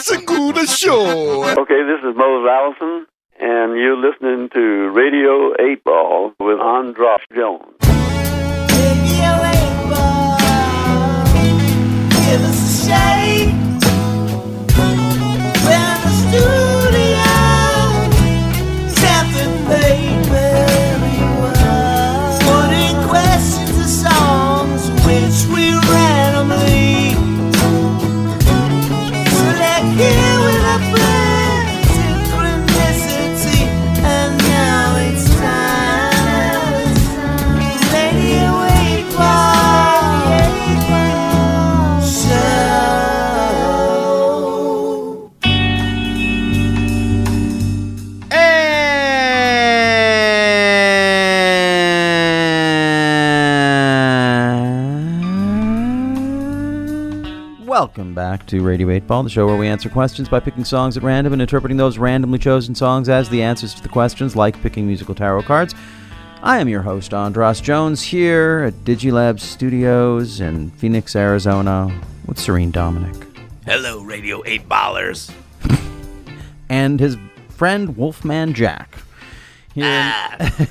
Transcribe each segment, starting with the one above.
Single the show. Okay, this is Mose Allison, and you're listening to Radio 8 Ball with Andras Jones. Welcome back to Radio 8 Ball, the show where we answer questions by picking songs at random and interpreting those randomly chosen songs as the answers to the questions, like picking musical tarot cards. I am your host, Andras Jones, here at Digilab Studios in Phoenix, Arizona, with Serene Dominic Hello, Radio 8 Ballers. and his friend Wolfman Jack. Here, in, ah.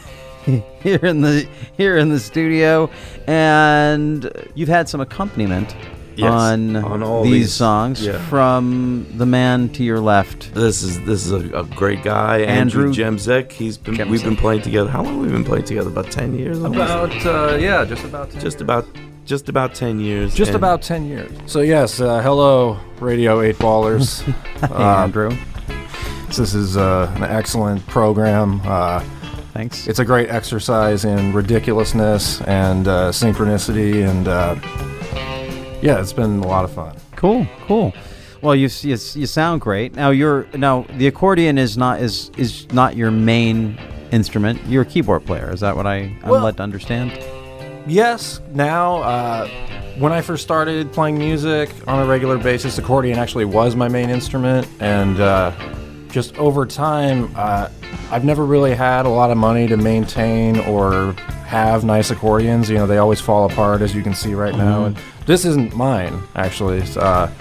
here in the here in the studio, and you've had some accompaniment Yes, on, on all these, these, songs yeah. from the man to your left. This is this is a, a great guy, Andrew, Andrew Jemzek. He's been we've been playing together. How long have we been playing together? About ten years. About uh, yeah, just about 10 just about just about ten years. just about ten years. So yes, uh, hello, Radio Eight Ballers. Hey, Uh, Andrew, This is uh, an excellent program. Uh, thanks. it's a great exercise in ridiculousness and uh, synchronicity, and uh, yeah, it's been a lot of fun. Cool, cool. Well, you, you you sound great. Now you're now the accordion is not is is not your main instrument. You're a keyboard player. Is that what I I'm Well- led to understand? Yes, now uh, when I first started playing music on a regular basis, accordion actually was my main instrument, and uh, just over time, uh, I've never really had a lot of money to maintain or have nice accordions. You know, they always fall apart, as you can see right now. And this isn't mine, actually. It's, uh,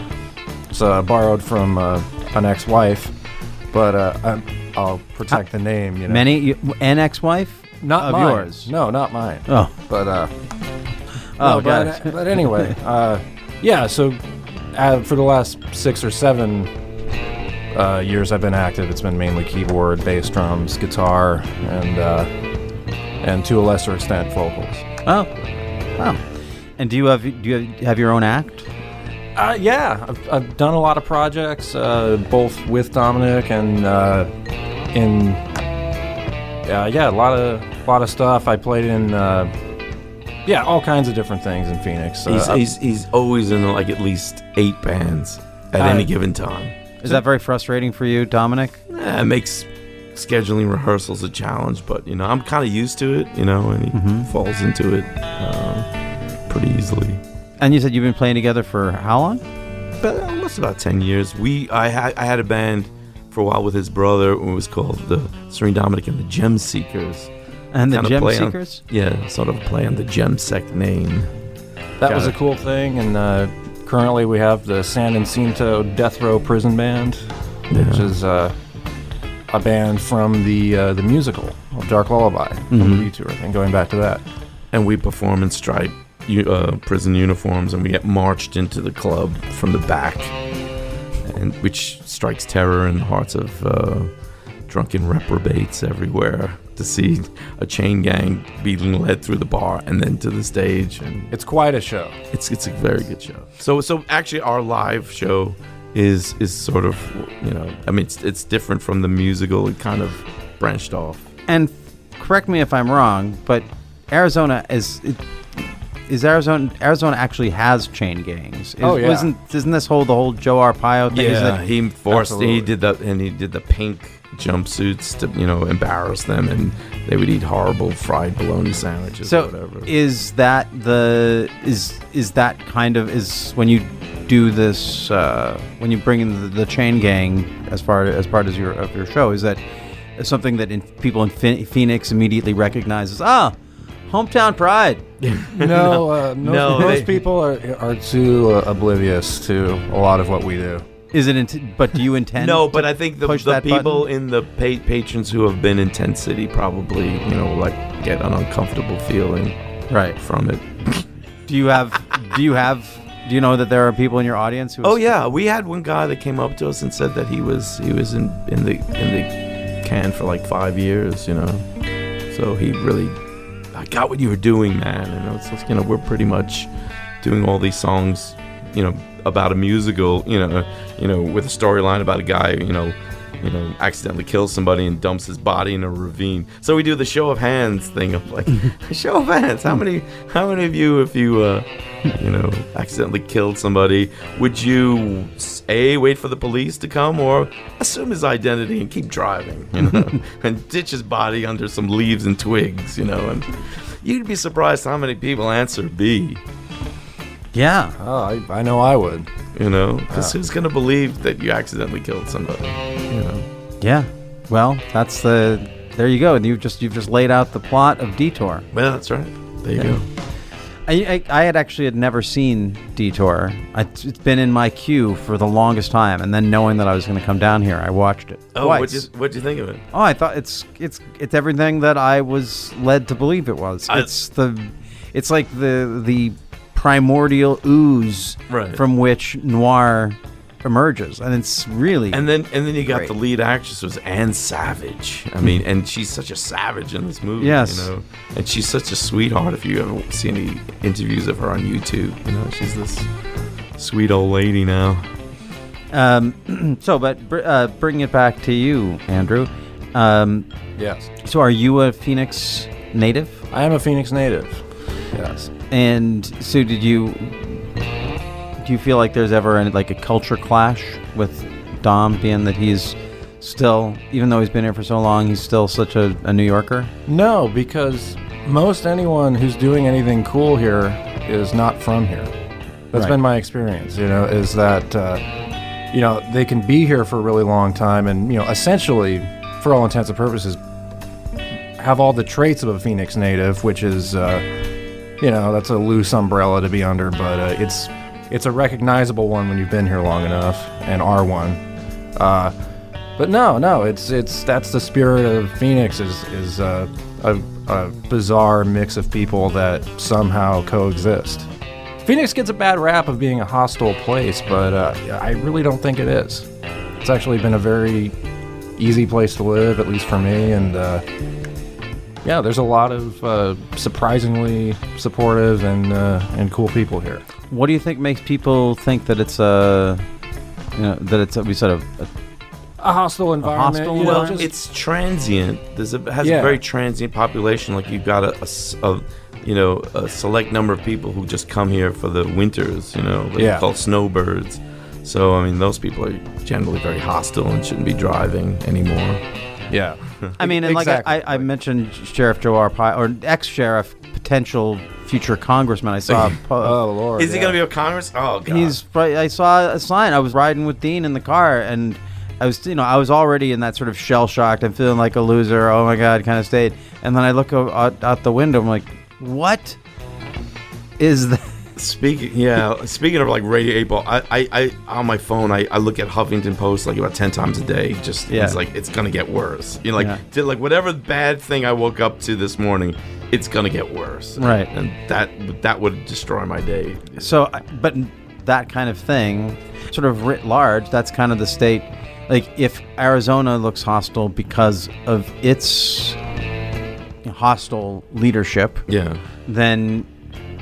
it's uh, borrowed from uh, an ex-wife, but uh, I'm, I'll protect the name. You know, Many you, an ex-wife not of mine. yours. No, not mine. Oh, But uh, oh, no, but, but anyway, uh, yeah. So uh, for the last six or seven uh, years I've been active, it's been mainly keyboard, bass drums, guitar, and uh, and to a lesser extent vocals. Oh, wow. And do you have do you have, have your own act? Uh, yeah, I've, I've done a lot of projects, uh, both with Dominic and uh, in uh, yeah, a lot of lot of stuff. I played in uh, yeah, all kinds of different things in Phoenix. Uh, He's, he's he's always in like at least eight bands at Uh, any given time. Is that very frustrating for you, Dominic? Eh, it makes scheduling rehearsals a challenge, but you know I'm kind of used to it. You know, and he Mhm. falls into it uh, pretty easily. And you said you've been playing together for how long? But almost about ten years. We I had I had a band for a while with his brother. It was called the Serene Dominic and the Gem Seekers. And the Kinda Gem play on- Seekers? Yeah, sort of play on the Gem Sec name. That Got was it. a cool thing, and uh, currently we have the San Jacinto Death Row Prison Band, which is uh, a band from the uh, the musical of Dark Lullaby from Mhm. Detour, and going back to that. and we perform in striped u- uh, prison uniforms, and we get marched into the club from the back, and which strikes terror in the hearts of uh, drunken reprobates everywhere to see a chain gang being led through the bar and then to the stage, and It's quite a show. it's it's a very good show. So so actually, our live show is is sort of you know I mean it's it's different from the musical. It kind of branched off. And correct me if I'm wrong, but Arizona is it, is Arizona Arizona actually has chain gangs. Is, Oh, yeah. Wasn't isn't this whole the whole Joe Arpaio thing? is Yeah, that- he forced. He did that, and he did the pink jumpsuits to you know embarrass them, and they would eat horrible fried bologna sandwiches or so whatever. is that the is is that kind of is when you do this uh, when you bring in the, the chain gang as far as part of your of your show is that something that in, people in Phoenix immediately recognizes ah hometown pride No, uh, most, No, most they- people are are too uh, oblivious to a lot of what we do. Is it? Int- but do you intend? No, to but I think the, push the that people button? in the pa- patrons who have been in Tent City probably, you know, like get an uncomfortable feeling right. from it. Do you have? do you have? Do you know that there are people in your audience who? Oh yeah, we had one guy that came up to us and said that he was he was in in the in the can for like five years, you know. So he really, I got what you were doing, man. And it's just, you know we're pretty much doing all these songs, you know, about a musical, you know, you know, with a storyline about a guy, you know. You know, accidentally kills somebody and dumps his body in a ravine. So we do the show of hands thing of like, show of hands. How many, how many of you, if you, uh, you know, accidentally killed somebody, would you s- a wait for the police to come or assume his identity and keep driving, you know, and ditch his body under some leaves and twigs, you know, and you'd be surprised how many people answer B, Yeah. Oh, I, I know I would. You know, because who's gonna believe that you accidentally killed somebody, you know? Yeah. Well, that's the. There you go. And You've just you've just laid out the plot of Detour. Well, that's right. There you go. I, I, I had actually had never seen Detour. I, it's been in my queue for the longest time, and then knowing that I was going to come down here, I watched it. Oh, what'd you, what'd you think of it? Oh, I thought it's it's it's everything that I was led to believe it was. I- it's the it's like the the primordial ooze Right. from which noir emerges, and it's really And then and then you got Great. the lead actress was Ann Savage. I mean, and she's such a savage in this movie. Yes. You know, and she's such a sweetheart. If you ever see any interviews of her on YouTube, you know, she's this sweet old lady now. um. so, but br- uh, bringing it back to you, Andrew. Um. Yes. So, are you a Phoenix native? I am a Phoenix native. Yes. And so, did you? Do you feel like there's ever any, like a culture clash with Dom, being that he's still, even though he's been here for so long, he's still such a, a New Yorker? No, because most anyone who's doing anything cool here is not from here. That's Right. been my experience, you know, is that, uh, you know, they can be here for a really long time and, you know, essentially, for all intents and purposes, have all the traits of a Phoenix native, which is, uh, you know, that's a loose umbrella to be under, but uh, it's it's a recognizable one when you've been here long enough and are one. Uh, but no, no, it's it's that's the spirit of Phoenix is is uh, a, a bizarre mix of people that somehow coexist. Phoenix gets a bad rap of being a hostile place, but uh, I really don't think it is. It's actually been a very easy place to live, at least for me, and uh, yeah, there's a lot of uh, surprisingly supportive and uh, and cool people here. What do you think makes people think that it's a, you know, that it's a, we said a, a A hostile environment. hostile you know, Well, just- it's transient. There's a has Yeah. a very transient population. Like you've got a, a s- a, you know, a select number of people who just come here for the winters. You know, they're Yeah. called snowbirds. So I mean, those people are generally very hostile and shouldn't be driving anymore. Yeah. I mean, and Exactly. like I, I mentioned Sheriff Joe Arpaio, or ex-sheriff, potential future congressman. I saw. po- uh, Oh Lord. Is he yeah. gonna be a Congress? Oh God. He's. I saw a sign. I was riding with Dean in the car, and I was, you know, I was already in that sort of shell shocked and feeling like a loser. Oh my god, kind of state. And then I look out, out the window. I'm like, what is that? Speaking, yeah. Speaking of like Radio Eight Ball, I, I, I on my phone, I, I look at Huffington Post like about ten times a day. Just Yeah. it's like it's gonna get worse. You know, like Yeah. to, like whatever bad thing I woke up to this morning, it's gonna get worse. Right. And that that would destroy my day. So, but that kind of thing, sort of writ large, that's kind of the state. Like, if Arizona looks hostile because of its hostile leadership, Yeah. then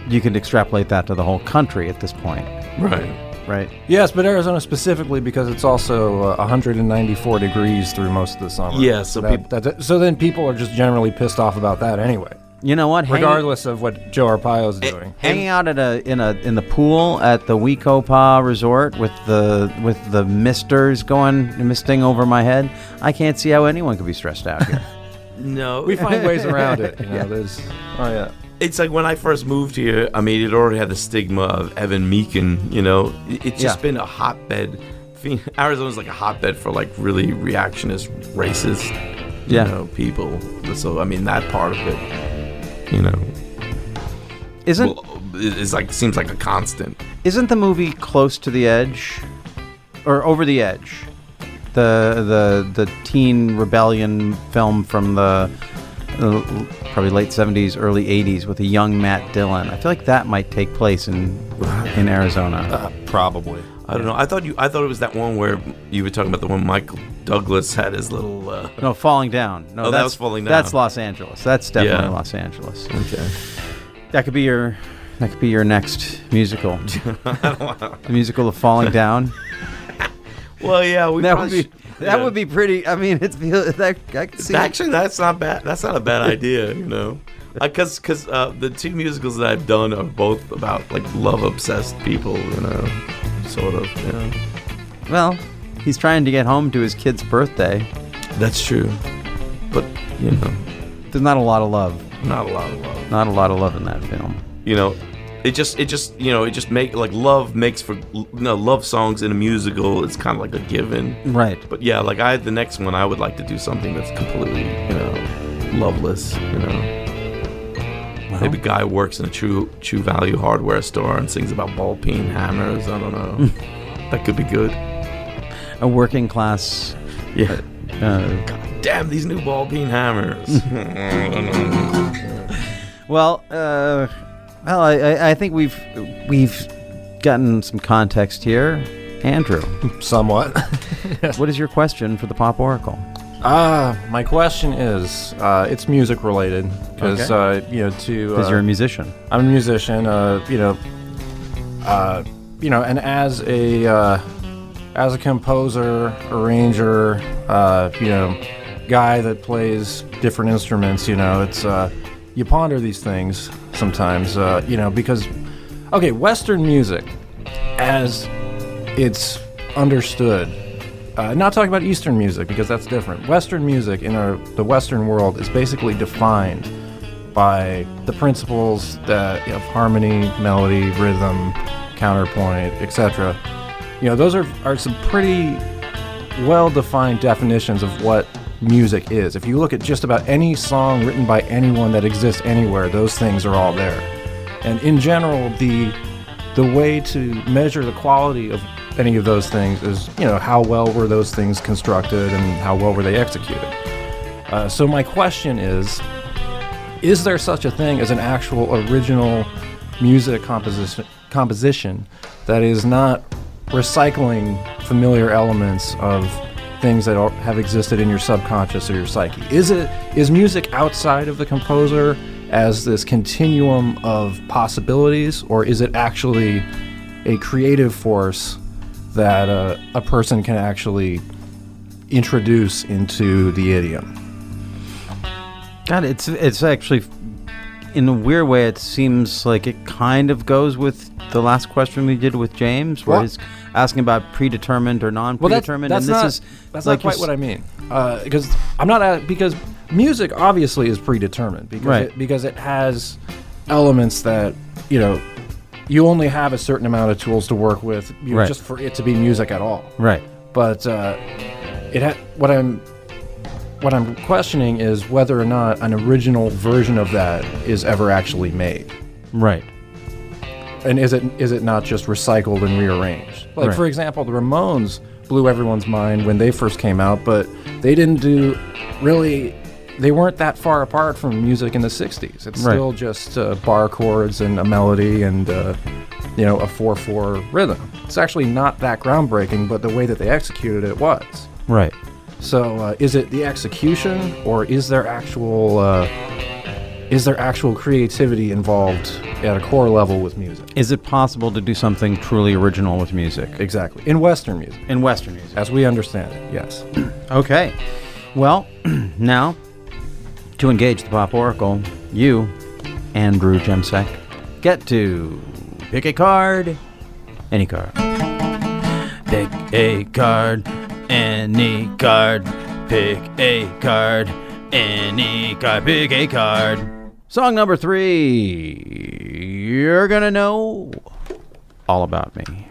you could extrapolate that to the whole country at this point, Right. right? Yes, but Arizona specifically because it's also uh, 194 degrees through most of the summer. Yeah, so that, peop- that- so then people are just generally pissed off about that anyway, You know what? Hanging- regardless of what Joe Arpaio's doing. hanging out at a in a in the pool at the We-Ko-Pa Resort with the with the misters going misting over my head, I can't see how anyone could be stressed out here. No. we find ways around it. You know, there's oh yeah. It's like when I first moved here, I mean, it already had the stigma of Evan Mecham, you know? It's just Yeah. been a hotbed. Arizona's like a hotbed for like really reactionist, racist, you Yeah. know, people. So, I mean, that part of it, you know, Isn't well, is like, seems like a constant. isn't the movie Close to the Edge or Over the Edge, the the the teen rebellion film from the probably late '70s, early '80s with a young Matt Dillon. I feel like that might take place in in Arizona. Uh, probably. I don't know. I thought you. I thought it was that one where you were talking about the one Michael Douglas had his little. Uh, no, falling down. No, Oh, that that's was Falling down. That's Los Angeles. That's definitely Yeah. Los Angeles. okay. That could be your. That could be your next musical. the musical of Falling Down. Well, yeah, we That would probably be. sh- That yeah. would be pretty. I mean, it's that I can see. it. Actually, that's not bad. That's not a bad idea, you know. Because because uh, the two musicals that I've done are both about like love obsessed people, you know, sort of. Yeah. Well, he's trying to get home to his kid's birthday. That's true. But you know, There's not a lot of love. not a lot of love. Not a lot of love in that film. You know, it just it just you know it just make like love makes for you know love songs in a musical. It's kind of like a given. Right. But yeah, like I the next one I would like to do something that's completely you know loveless. You know. Maybe guy works in a true true value hardware store and sings about ball peen hammers. I don't know. that could be good. A working class. Yeah. Uh, Damn these new ball peen hammers. well, uh, well, I, I, I think we've we've gotten some context here. Andrew, Somewhat. what is your question for the Pop Oracle? Ah, my question is, uh, it's music related because uh, you know to Because uh, you're a musician. I'm a musician, uh, you know, uh, you know, and as a uh, as a composer, arranger, uh, you know, guy that plays different instruments, you know, it's uh, you ponder these things sometimes, uh, you know, because okay, Western music, as it's understood. Uh, not talking about Eastern music because that's different. Western music in our, the Western world is basically defined by the principles that of harmony, melody, rhythm, counterpoint, etc. You know, those are, are some pretty well defined definitions of what music is. If you look at just about any song written by anyone that exists anywhere, those things are all there. And in general, the the way to measure the quality of any of those things is, you know, how well were those things constructed and how well were they executed. Uh, so my question is, is there such a thing as an actual original music composition composition that is not recycling familiar elements of things that are, have existed in your subconscious or your psyche is it is music outside of the composer as this continuum of possibilities or is it actually a creative force that uh, a person can actually introduce into the idiom God, it's it's actually in a weird way. It seems like it kind of goes with the last question we did with James, where Well- he's asking about predetermined or Well, that's, non-predetermined. that's and this not is that's like not quite what I mean. Because I'm not at, because music obviously is predetermined because Right. it, because it has elements that you know you only have a certain amount of tools to work with you know, Right. just for it to be music at all. Right. But uh, it ha- what I'm what I'm questioning is whether or not an original version of that is ever actually made. Right. and is it is it not just recycled and rearranged? Like Right. for example, the Ramones blew everyone's mind when they first came out, but they didn't do really. They weren't that far apart from music in the '60s. It's Right. still just uh, bar chords and a melody and uh, you know a four-four rhythm. It's actually not that groundbreaking, but the way that they executed it was. Right. So, uh, is it the execution, or is there actual uh, is there actual creativity involved at a core level with music? Is it possible to do something truly original with music Exactly. In Western music, in Western music? as we understand it, yes. Okay. Well, now to engage the Pop Oracle, you, Andrew Jemsek, get to pick a card, any card. Pick a card, any card. Pick a card, any card. Pick a card. Song number three. You're gonna know all about me.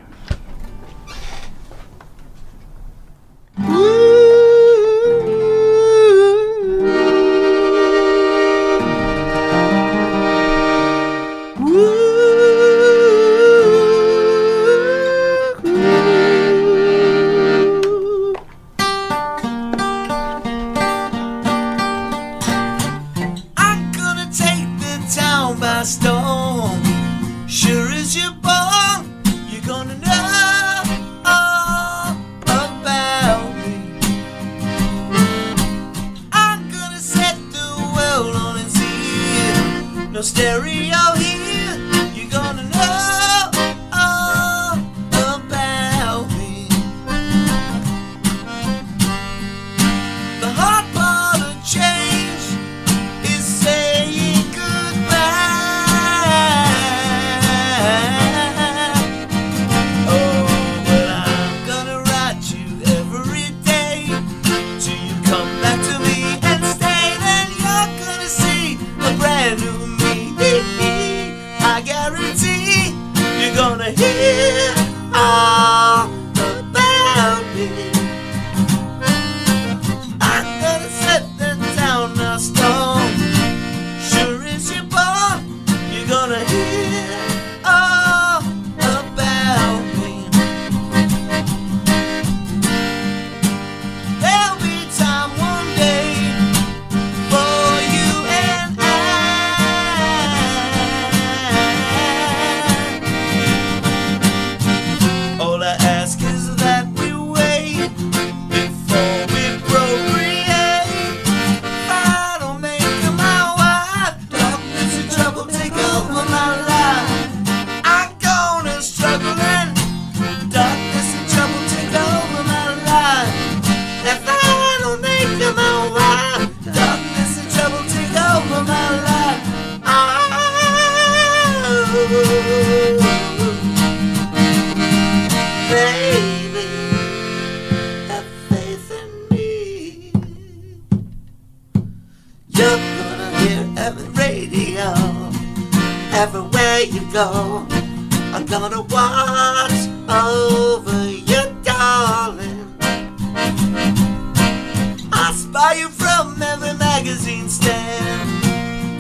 Magazine stand.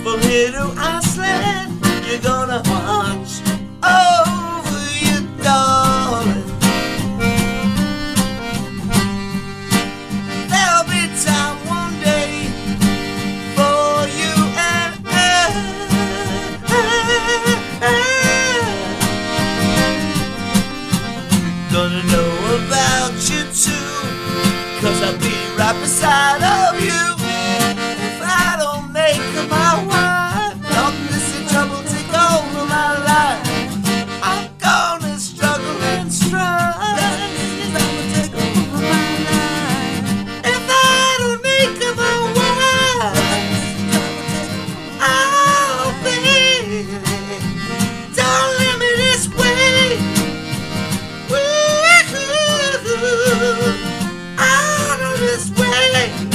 From here to Iceland, you're gonna watch way.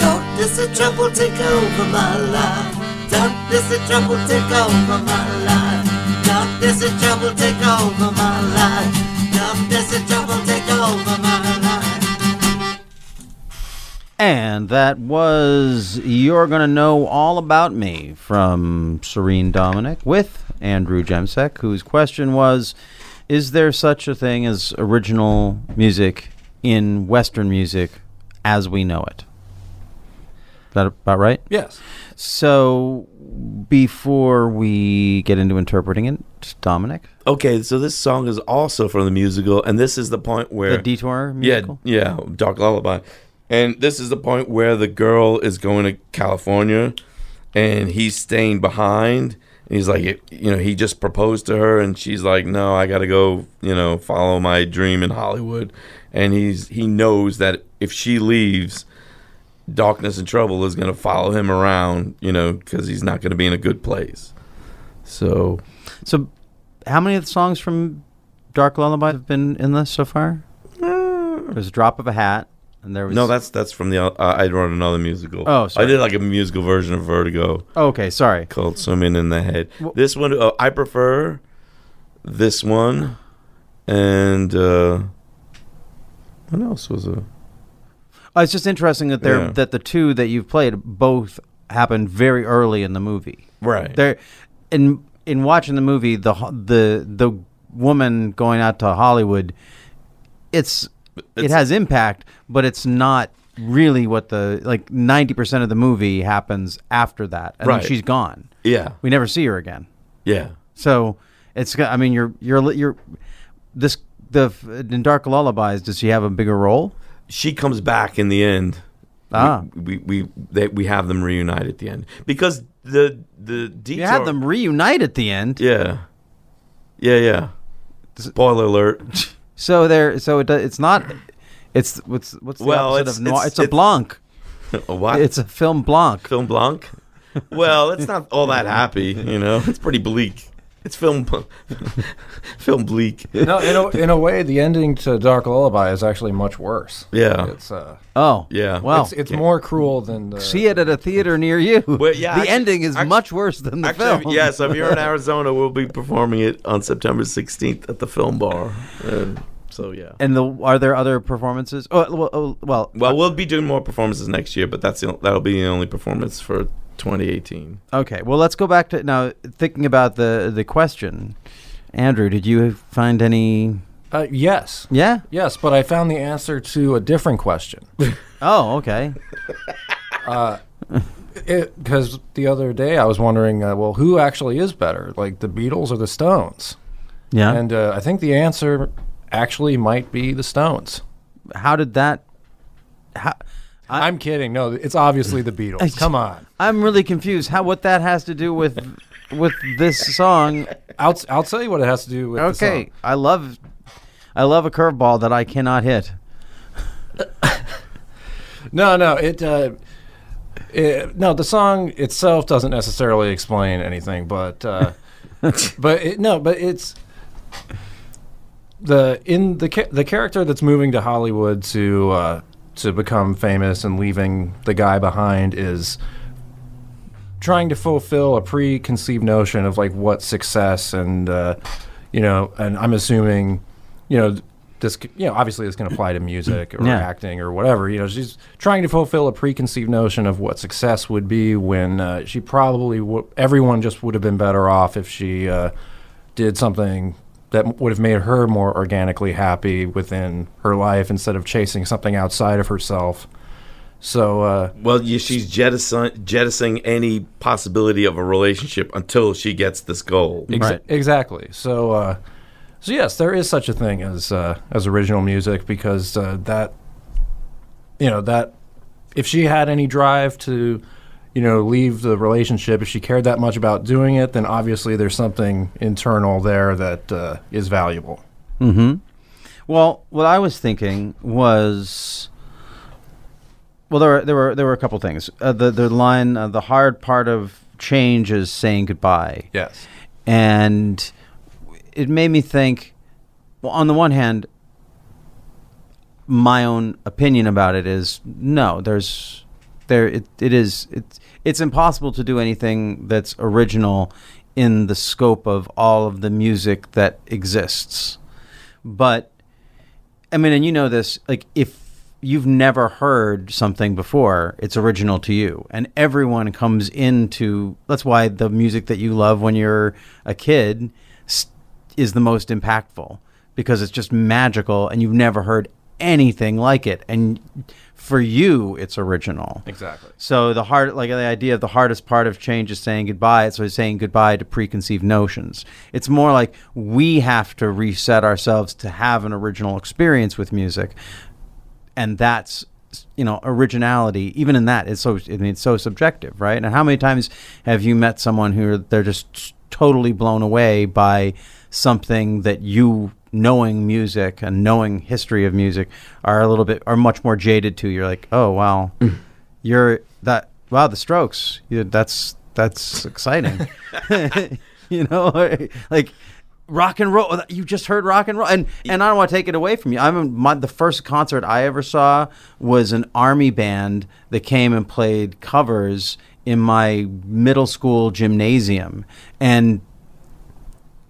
Darkness and trouble take over my life. Darkness and trouble take over my life. Darkness and trouble take over my life. Darkness and trouble take over my life. And that was You're Gonna Know All About Me from Serene Dominic with Andrew Jemsek, whose question was Is there such a thing as original music in Western music as we know it? Is that about right? Yes. So, before we get into interpreting it, Dominic, Okay, so this song is also from the musical, and this is the point where the Detour musical. yeah, yeah, Dark Lullaby, and this is the point where the girl is going to California, and he's staying behind. And he's like, you know, he just proposed to her, and she's like, no, I got to go, you know, follow my dream in Hollywood, and he's he knows that if she leaves, darkness and trouble is going to follow him around, you know, because he's not going to be in a good place. So So, how many of the songs from Dark Lullaby have been in this so far? Uh, There's a drop of a hat, and there was No, that's that's from the. Uh, I wrote another musical. Oh, sorry. I did like a musical version of Vertigo Oh, okay. Sorry. called "Swimming in the Head." Wh- this one, uh, I prefer this one, and uh, what else was it? Oh, it's just interesting that they're Yeah. that the two that you've played both happened very early in the movie. Right. They're in in watching the movie the the the woman going out to Hollywood. It's, it has impact, but it's not really what the like ninety percent of the movie happens after that, and then she's gone. Yeah, We never see her again. yeah, So it's I mean you're you're you're this the in Dark Lullabies. Does she have a bigger role? she comes back in the end. Ah. we we we, they, we have them reunite at the end because the the detour. You had them reunite at the end. Yeah, yeah, yeah. Spoiler alert. So there, so it, it's not. It's what's what's the Well, opposite it's- of noir? it's- It's, a it's- blanc. A what? It's a film blanc. film blanc. Well, it's not all that happy, you know. It's pretty bleak. It's film, film bleak. No, in a, in a way, the ending to Dark Lullaby is actually much worse. Yeah. It's uh, Oh, Yeah. Well, it's, it's more cruel than the. see it at a theater near you. Well, yeah, the actually- ending is actu- much worse than the Actually, film. yes, if you're in Arizona, we'll be performing it on September 16th at the Film Bar. And so yeah. And the are there other performances? Oh, well, oh, well, Well, we'll be doing more performances next year, but that's the, that'll be the only performance for 2018. okay. Well, let's go back to now. Thinking about the the question, Andrew, did you find any? Uh, yes. Yeah. Yes, but I found the answer to a different question. Oh, okay. Because the other day I was wondering, uh, well, who actually is better, like the Beatles or the Stones? Yeah. And uh, I think the answer actually might be the Stones. how did that? How, I, am kidding. No, it's obviously the Beatles. Come on. I'm really confused. How what that has to do with with this song? I'll, I'll tell you what it has to do with the song. Okay, I love I love a curveball that I cannot hit. No, no, it, uh, it. No, the song itself doesn't necessarily explain anything, but uh, but it, no, but it's the in the the character that's moving to Hollywood to uh, to become famous and leaving the guy behind is trying to fulfill a preconceived notion of like what success and uh, you know, and I'm assuming, you know, this you know obviously this can apply to music or Yeah. acting or whatever. You know, she's trying to fulfill a preconceived notion of what success would be when uh, she probably w- everyone just would have been better off if she uh, did something that would have made her more organically happy within her life instead of chasing something outside of herself. So uh, Well, yeah, she's jettison, jettisoning any possibility of a relationship until she gets this goal. Exa- Right. Exactly. So, uh, so yes, there is such a thing as uh, as original music because uh, that, you know, that if she had any drive to, you know, leave the relationship, if she cared that much about doing it, then obviously there's something internal there that uh, is valuable. Mm-hmm. Well, what I was thinking was, well, there were there were there were a couple things. Uh, the the line, uh, the hard part of change is saying goodbye, Yes. and it made me think. Well, on the one hand, my own opinion about it is no. There's there it, it is it's it's impossible to do anything that's original in the scope of all of the music that exists. But I mean, and you know this, like if you've never heard something before, it's original to you. And everyone comes into that's why the music that you love when you're a kid is the most impactful because it's just magical and you've never heard anything like it. And for you, it's original. Exactly. So the hard, like the idea of the hardest part of change is saying goodbye. It's saying goodbye to preconceived notions. It's more like we have to reset ourselves to have an original experience with music, and that's you know originality. Even in that, it's so I mean, it's so subjective, right? And how many times have you met someone who they're just totally blown away by something that you knowing music and knowing history of music are a little bit are much more jaded to you're like oh wow. Mm. You're that wow the strokes that's that's exciting. You know like rock and roll you just heard rock and roll. And and I don't want to take it away from you. I'm my, the first concert I ever saw was an army band that came and played covers in my middle school gymnasium. And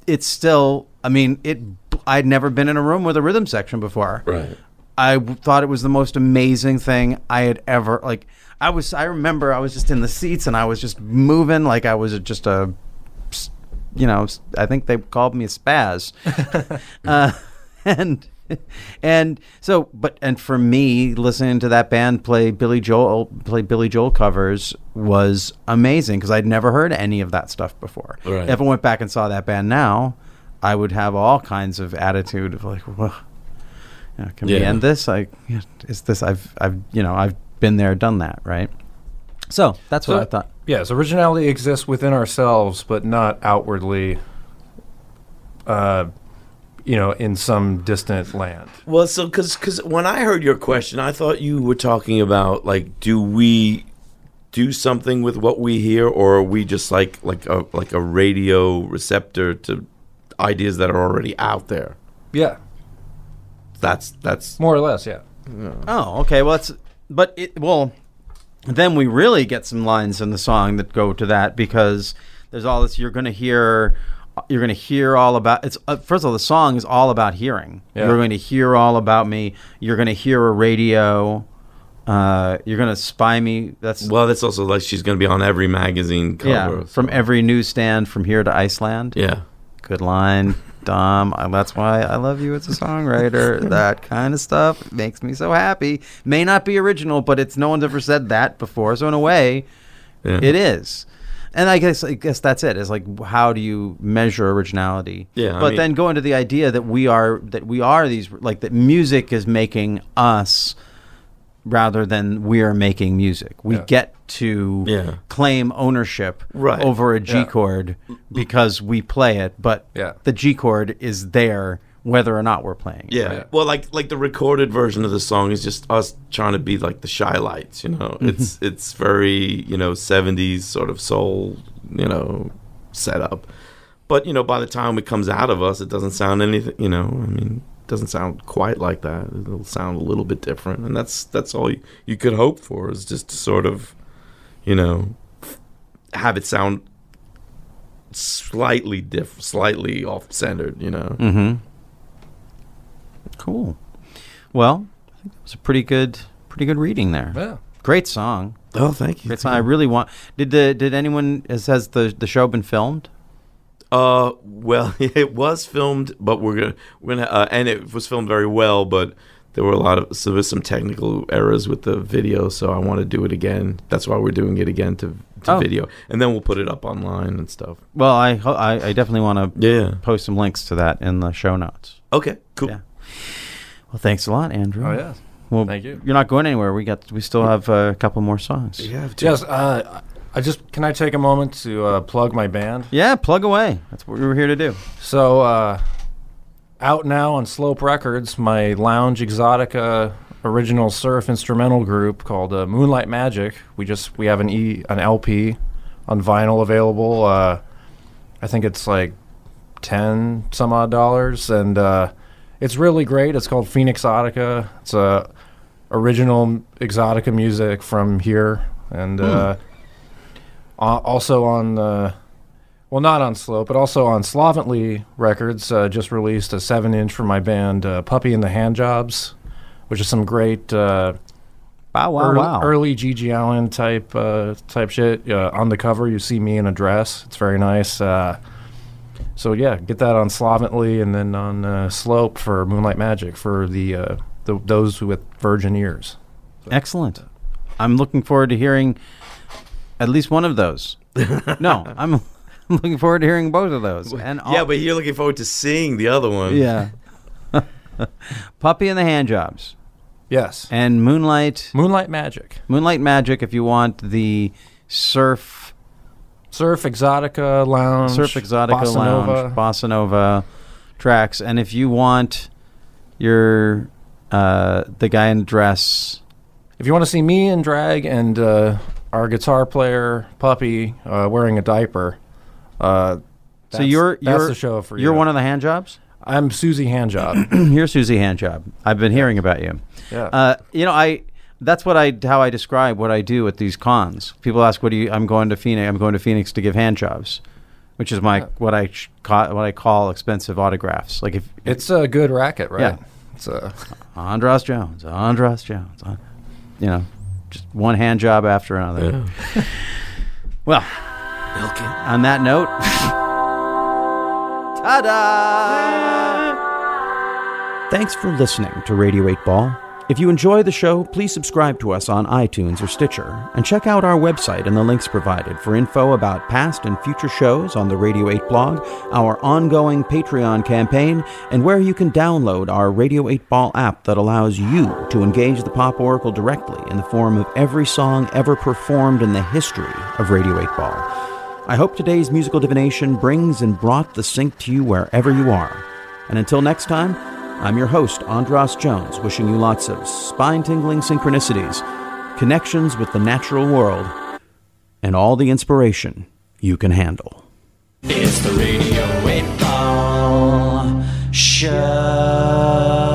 it's still i mean it i'd never been in a room with a rhythm section before Right. i thought it was the most amazing thing i had ever like i was i remember i was just in the seats and i was just moving like i was just a, you know I think they called me a spaz uh, and and so but and for me listening to that band play billy joel play billy joel covers was amazing because i'd never heard any of that stuff before Right. if i went back and saw that band now i would have all kinds of attitude of like well you know, can we end this like yeah, is this i've i've you know i've been there done that right so that's what i thought Yes, originality exists within ourselves, but not outwardly. Uh, you know, in some distant land. Well, so because because when I heard your question, I thought you were talking about like, do we do something with what we hear, or are we just like like a like a radio receptor to ideas that are already out there? Yeah, That's that's more or less. Yeah. Oh, okay. Well, it's but it well, then we really get some lines in the song that go to that because there's all this. You're going to hear. You're going to hear all about. It's uh, first of all, the song is all about hearing. Yeah. You're going to hear all about me. You're going to hear a radio. Uh, you're going to spy me. That's well. That's also like she's going to be on every magazine cover. yeah. From so- every newsstand from here to Iceland. yeah. Good line, Dom. That's why I love you as a songwriter. that kind of stuff makes me so happy. May not be original, but it's no one's ever said that before. So in a way, Yeah. it is. And I guess I guess that's it. Is like how do you measure originality? Yeah, I But mean- then go into the idea that we are that we are these like that music is making us rather than we are making music. We Yeah. get to Yeah. claim ownership Right. over a G Yeah. chord because we play it, but Yeah. the G chord is there whether or not we're playing. it. Yeah. Yeah. Well, like like the recorded version of the song is just us trying to be like the Chi-Lites, you know. Mm-hmm. It's it's very, you know, 70s sort of soul, you know, setup. But, you know, by the time it comes out of us, it doesn't sound anything, you know, I mean, it doesn't sound quite like that. It'll sound a little bit different, and that's that's all you, you could hope for is just to sort of, you know, have it sound slightly diff, slightly off centered. You know. Mm-hmm. Cool. Well, I think it was a pretty good, pretty good reading there. Yeah. Great song. Oh, thank you. Great song. I really want. Did the did anyone has, has the the show been filmed? Uh, well, it was filmed, but we're gonna we're gonna uh, and it was filmed very well, but there were a lot of so there's some technical errors with the video, so I want to do it again. That's why we're doing it again to to Oh. video, and then we'll put it up online and stuff. Well, I ho- I, I definitely want to Yeah. post some links to that in the show notes. Okay. Cool. Yeah. Well, thanks a lot, Andrew. Oh yeah. Well, Thank you. You're not going anywhere. We got we still have uh, a couple more songs. Yeah. Yes. Uh, I just can I take a moment to uh, plug my band. Yeah, plug away. That's what we were here to do. So, uh, out now on Slope Records, my lounge exotica original surf instrumental group called uh, Moonlight Magic. We just we have an e an LP on vinyl available. Uh, I think it's like ten some odd dollars, and uh, it's really great. It's called Phoenix Exotica. It's uh, original exotica music from here, and uh, also on. Uh, well, not on Slope, but also on Slovenly Records, uh, just released a seven inch from my band uh, Puppy and the Handjobs, which is some great uh, Wow, wow, early, wow. early G.G. Allen type uh, type shit. Uh, on the cover, you see me in a dress. It's very nice. Uh, so yeah, get that on Slovenly and then on uh, Slope for Moonlight Magic for the, uh, the those with virgin ears. Excellent. I'm looking forward to hearing at least one of those. no, I'm looking forward to hearing both of those. And all- yeah, but you're looking forward to seeing the other one. yeah. Puppy and the hand jobs Yes, and Moonlight Moonlight Magic, Moonlight Magic. If you want the surf Surf Exotica Lounge, surf exotica Bossa lounge Nova. bossa nova tracks, and if you want your uh, the guy in the dress. If you want to see me in drag and uh, our guitar player puppy uh, wearing a diaper, uh, So you're that's you're the show for you. You're one of the hand jobs. I'm Susie Handjob. You're Susie Handjob. I've been hearing about you. yeah. Uh, you know, I that's what I how I describe what I do at these cons. People ask, "What do you?" I'm going to Phoenix. I'm going to Phoenix to give hand jobs, which is my Yeah. what I ca- what I call expensive autographs. Like if it's a good racket, right? Yeah. It's a Andras Jones, Andras Jones, uh, you know, just one hand job after another. Yeah. Well, Milk it. on that note, ta-da! Thanks for listening to Radio 8 Ball. If you enjoy the show, please subscribe to us on iTunes or Stitcher, and check out our website and the links provided for info about past and future shows on the Radio 8 blog, our ongoing Patreon campaign, and where you can download our Radio 8 Ball app that allows you to engage the Pop Oracle directly in the form of every song ever performed in the history of Radio 8 Ball. I hope today's musical divination brings and brought the sync to you wherever you are. And until next time, I'm your host, Andras Jones, wishing you lots of spine tingling synchronicities, connections with the natural world, and all the inspiration you can handle. It's the Radio 8 Ball Show.